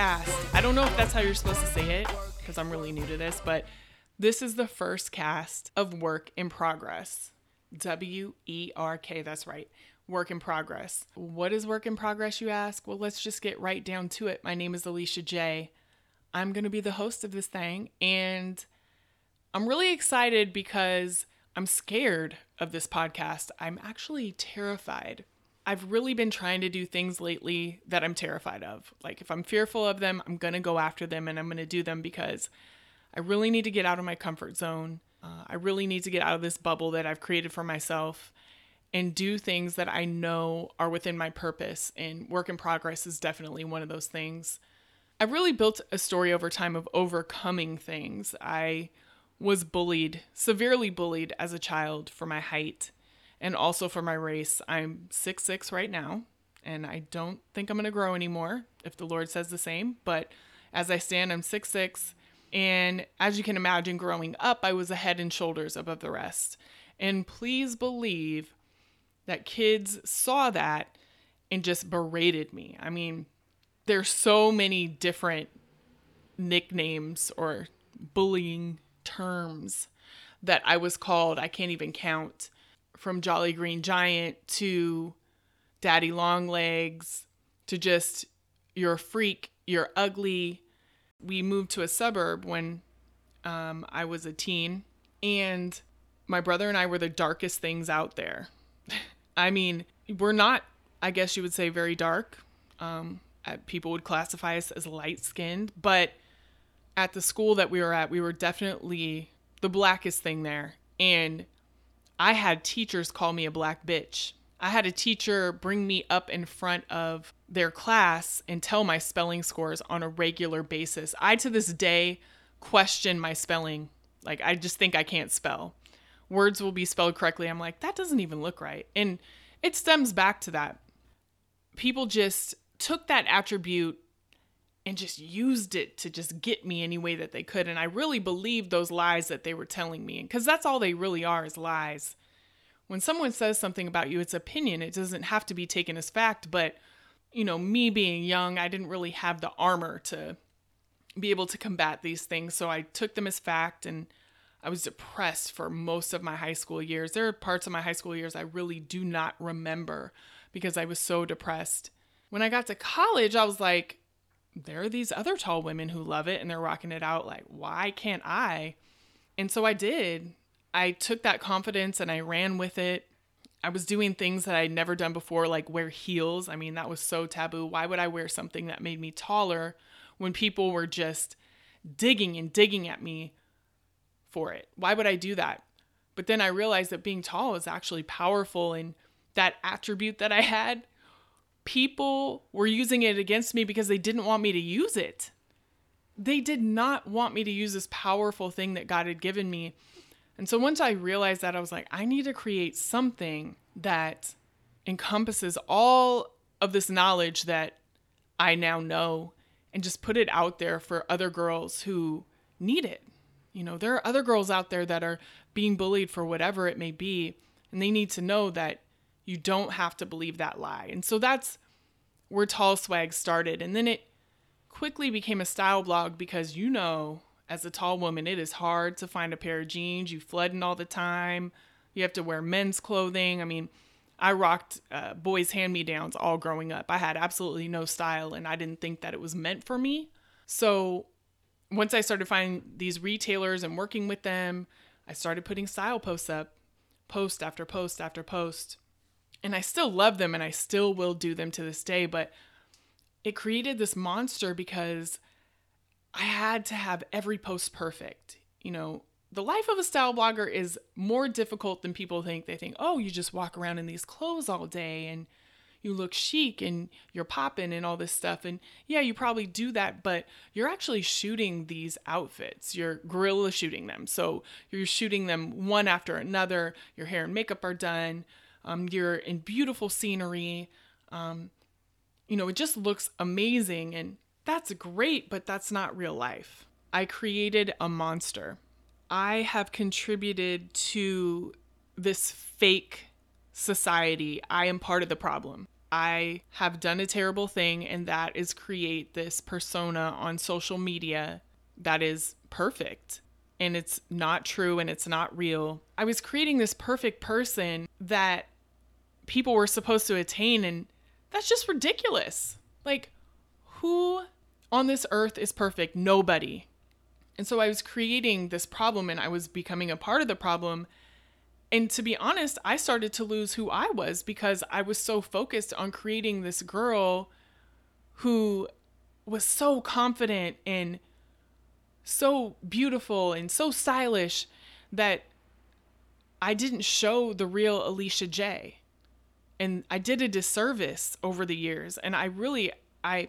cast. I don't know if that's how you're supposed to say it because I'm really new to this, but this is the first cast of Werk in Progress. W E R K, that's right. Werk in Progress. What is Werk in Progress, you ask? Well, let's just get right down to it. My name is Alicia J. I'm going to be the host of this thing, and I'm really excited because I'm scared of this podcast. I'm actually terrified. I've really been trying to do things lately that I'm terrified of. Like, if I'm fearful of them, I'm going to go after them and I'm going to do them because I really need to get out of my comfort zone. Uh, I really need to get out of this bubble that I've created for myself and do things that I know are within my purpose. And work in progress is definitely one of those things. I've really built a story over time of overcoming things. I was bullied, severely bullied as a child for my height and also for my race. I'm six six right now, and I don't think I'm going to grow anymore if the Lord says the same. But as I stand, I'm six six, and as you can imagine, growing up, I was a head and shoulders above the rest. And please believe that kids saw that and just berated me. I mean, there's so many different nicknames or bullying terms that I was called. I can't even count from Jolly Green Giant to Daddy Longlegs to just you're a freak, you're ugly. We moved to a suburb when um, I was a teen, and my brother and I were the darkest things out there. I mean, we're not, I guess you would say, very dark. Um, people would classify us as light skinned, but at the school that we were at, we were definitely the blackest thing there. And I had teachers call me a black bitch. I had a teacher bring me up in front of their class and tell my spelling scores on a regular basis. I, to this day, question my spelling. Like, I just think I can't spell. Words will be spelled correctly. I'm like, that doesn't even look right. And it stems back to that. People just took that attribute and just used it to just get me any way that they could. And I really believed those lies that they were telling me. And because that's all they really are is lies. When someone says something about you, it's opinion. It doesn't have to be taken as fact. But, you know, me being young, I didn't really have the armor to be able to combat these things. So I took them as fact and I was depressed for most of my high school years. There are parts of my high school years I really do not remember because I was so depressed. When I got to college, I was like, there are these other tall women who love it and they're rocking it out. Like, why can't I? And so I did. I took that confidence and I ran with it. I was doing things that I'd never done before, like wear heels. I mean, that was so taboo. Why would I wear something that made me taller when people were just digging and digging at me for it? Why would I do that? But then I realized that being tall is actually powerful and that attribute that I had people were using it against me because they didn't want me to use it. They did not want me to use this powerful thing that God had given me. And so once I realized that, I was like, I need to create something that encompasses all of this knowledge that I now know and just put it out there for other girls who need it. You know, there are other girls out there that are being bullied for whatever it may be, and they need to know that you don't have to believe that lie. And so that's where Tall Swag started. And then it quickly became a style blog because you know, as a tall woman, it is hard to find a pair of jeans. You flooding all the time. You have to wear men's clothing. I mean, I rocked uh, boys' hand me downs all growing up. I had absolutely no style and I didn't think that it was meant for me. So once I started finding these retailers and working with them, I started putting style posts up, post after post after post and I still love them and I still will do them to this day, but it created this monster because I had to have every post perfect. You know, the life of a style blogger is more difficult than people think. They think, oh, you just walk around in these clothes all day and you look chic and you're popping and all this stuff. And yeah, you probably do that, but you're actually shooting these outfits. You're guerrilla shooting them. So you're shooting them one after another. Your hair and makeup are done. Um, you're in beautiful scenery. Um, you know, it just looks amazing. And that's great, but that's not real life. I created a monster. I have contributed to this fake society. I am part of the problem. I have done a terrible thing, and that is create this persona on social media that is perfect. And it's not true and it's not real. I was creating this perfect person that people were supposed to attain, and that's just ridiculous. Like, who on this earth is perfect? Nobody. And so I was creating this problem and I was becoming a part of the problem. And to be honest, I started to lose who I was because I was so focused on creating this girl who was so confident and so beautiful and so stylish that I didn't show the real Alicia J. And I did a disservice over the years and I really I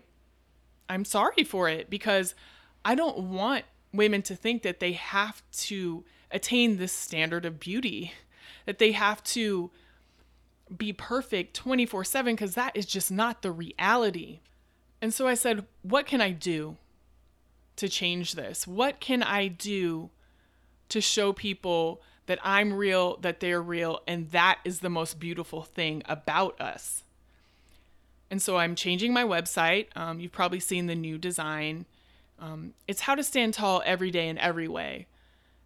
I'm sorry for it because I don't want women to think that they have to attain this standard of beauty, that they have to be perfect 24 7, because that is just not the reality. And so I said, What can I do to change this? What can I do to show people that I'm real, that they're real, and that is the most beautiful thing about us? And so I'm changing my website. Um, you've probably seen the new design. Um, it's how to stand tall every day in every way.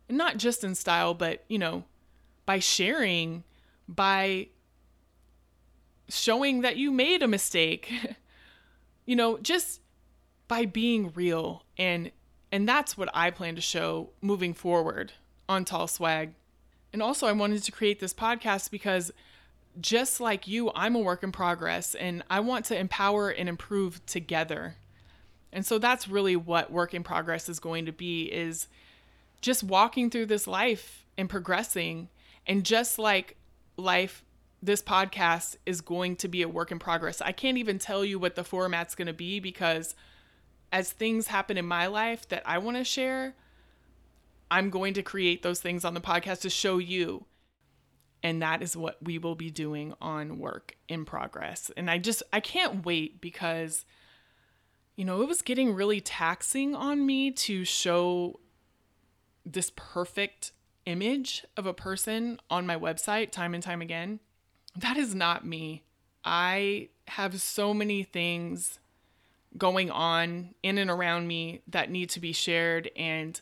And not just in style, but, you know, by sharing, by showing that you made a mistake, you know, just by being real. And and that's what I plan to show moving forward on Tall Swag. And also I wanted to create this podcast because just like you, I'm a work in progress and I want to empower and improve together. And so that's really what work in progress is going to be is just walking through this life and progressing. And just like life, this podcast is going to be a work in progress. I can't even tell you what the format's going to be because as things happen in my life that I want to share, I'm going to create those things on the podcast to show you. And that is what we will be doing on work in progress. And I just, I can't wait because you know, it was getting really taxing on me to show this perfect image of a person on my website time and time again. That is not me. I have so many things going on in and around me that need to be shared. And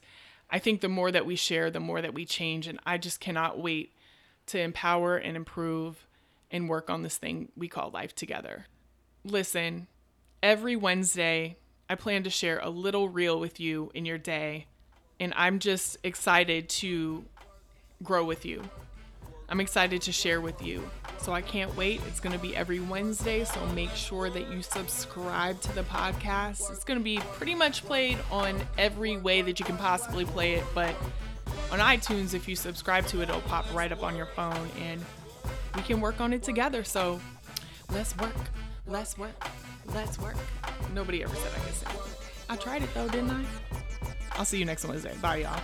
I think the more that we share, the more that we change. And I just cannot wait to empower and improve and work on this thing we call life together. Listen, every Wednesday, I plan to share a little reel with you in your day, and I'm just excited to grow with you. I'm excited to share with you. So I can't wait. It's going to be every Wednesday, so make sure that you subscribe to the podcast. It's going to be pretty much played on every way that you can possibly play it, but on iTunes, if you subscribe to it, it'll pop right up on your phone and we can work on it together. So let's work. Let's work. Let's work. Nobody ever said I could sing. I tried it though, didn't I? I'll see you next Wednesday. Bye, y'all.